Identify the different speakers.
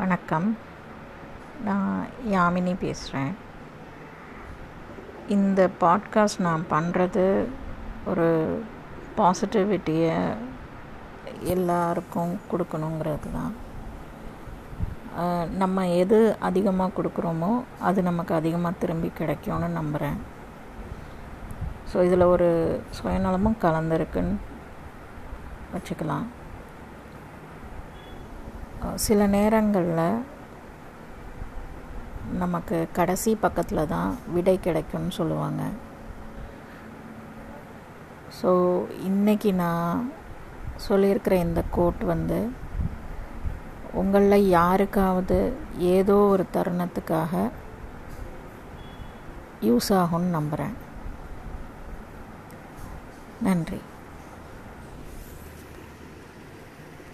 Speaker 1: வணக்கம். நான் யாமினி பேசுகிறேன் இந்த பாட்காஸ்ட் நான் பண்ணுறது ஒரு பாசிட்டிவிட்டியை எல்லாருக்கும் கொடுக்கணுங்கிறது தான் நம்ம எது அதிகமாக கொடுக்குறோமோ அது நமக்கு அதிகமாக திரும்பி கிடைக்கும்னு நம்புகிறேன் ஸோ இதில் ஒரு சுயநலமும் கலந்துருக்குன்னு வச்சுக்கலாம். சில நேரங்களில் நமக்கு கடைசி பக்கத்தில் தான் விடை கிடைக்கும்னு சொல்லுவாங்க. ஸோ இன்றைக்கி நான் சொல்லியிருக்கிற இந்த கோட் வந்து உங்களில் யாருக்காவது ஏதோ ஒரு தருணத்துக்காக யூஸ் ஆகும்னு நம்புகிறேன் நன்றி.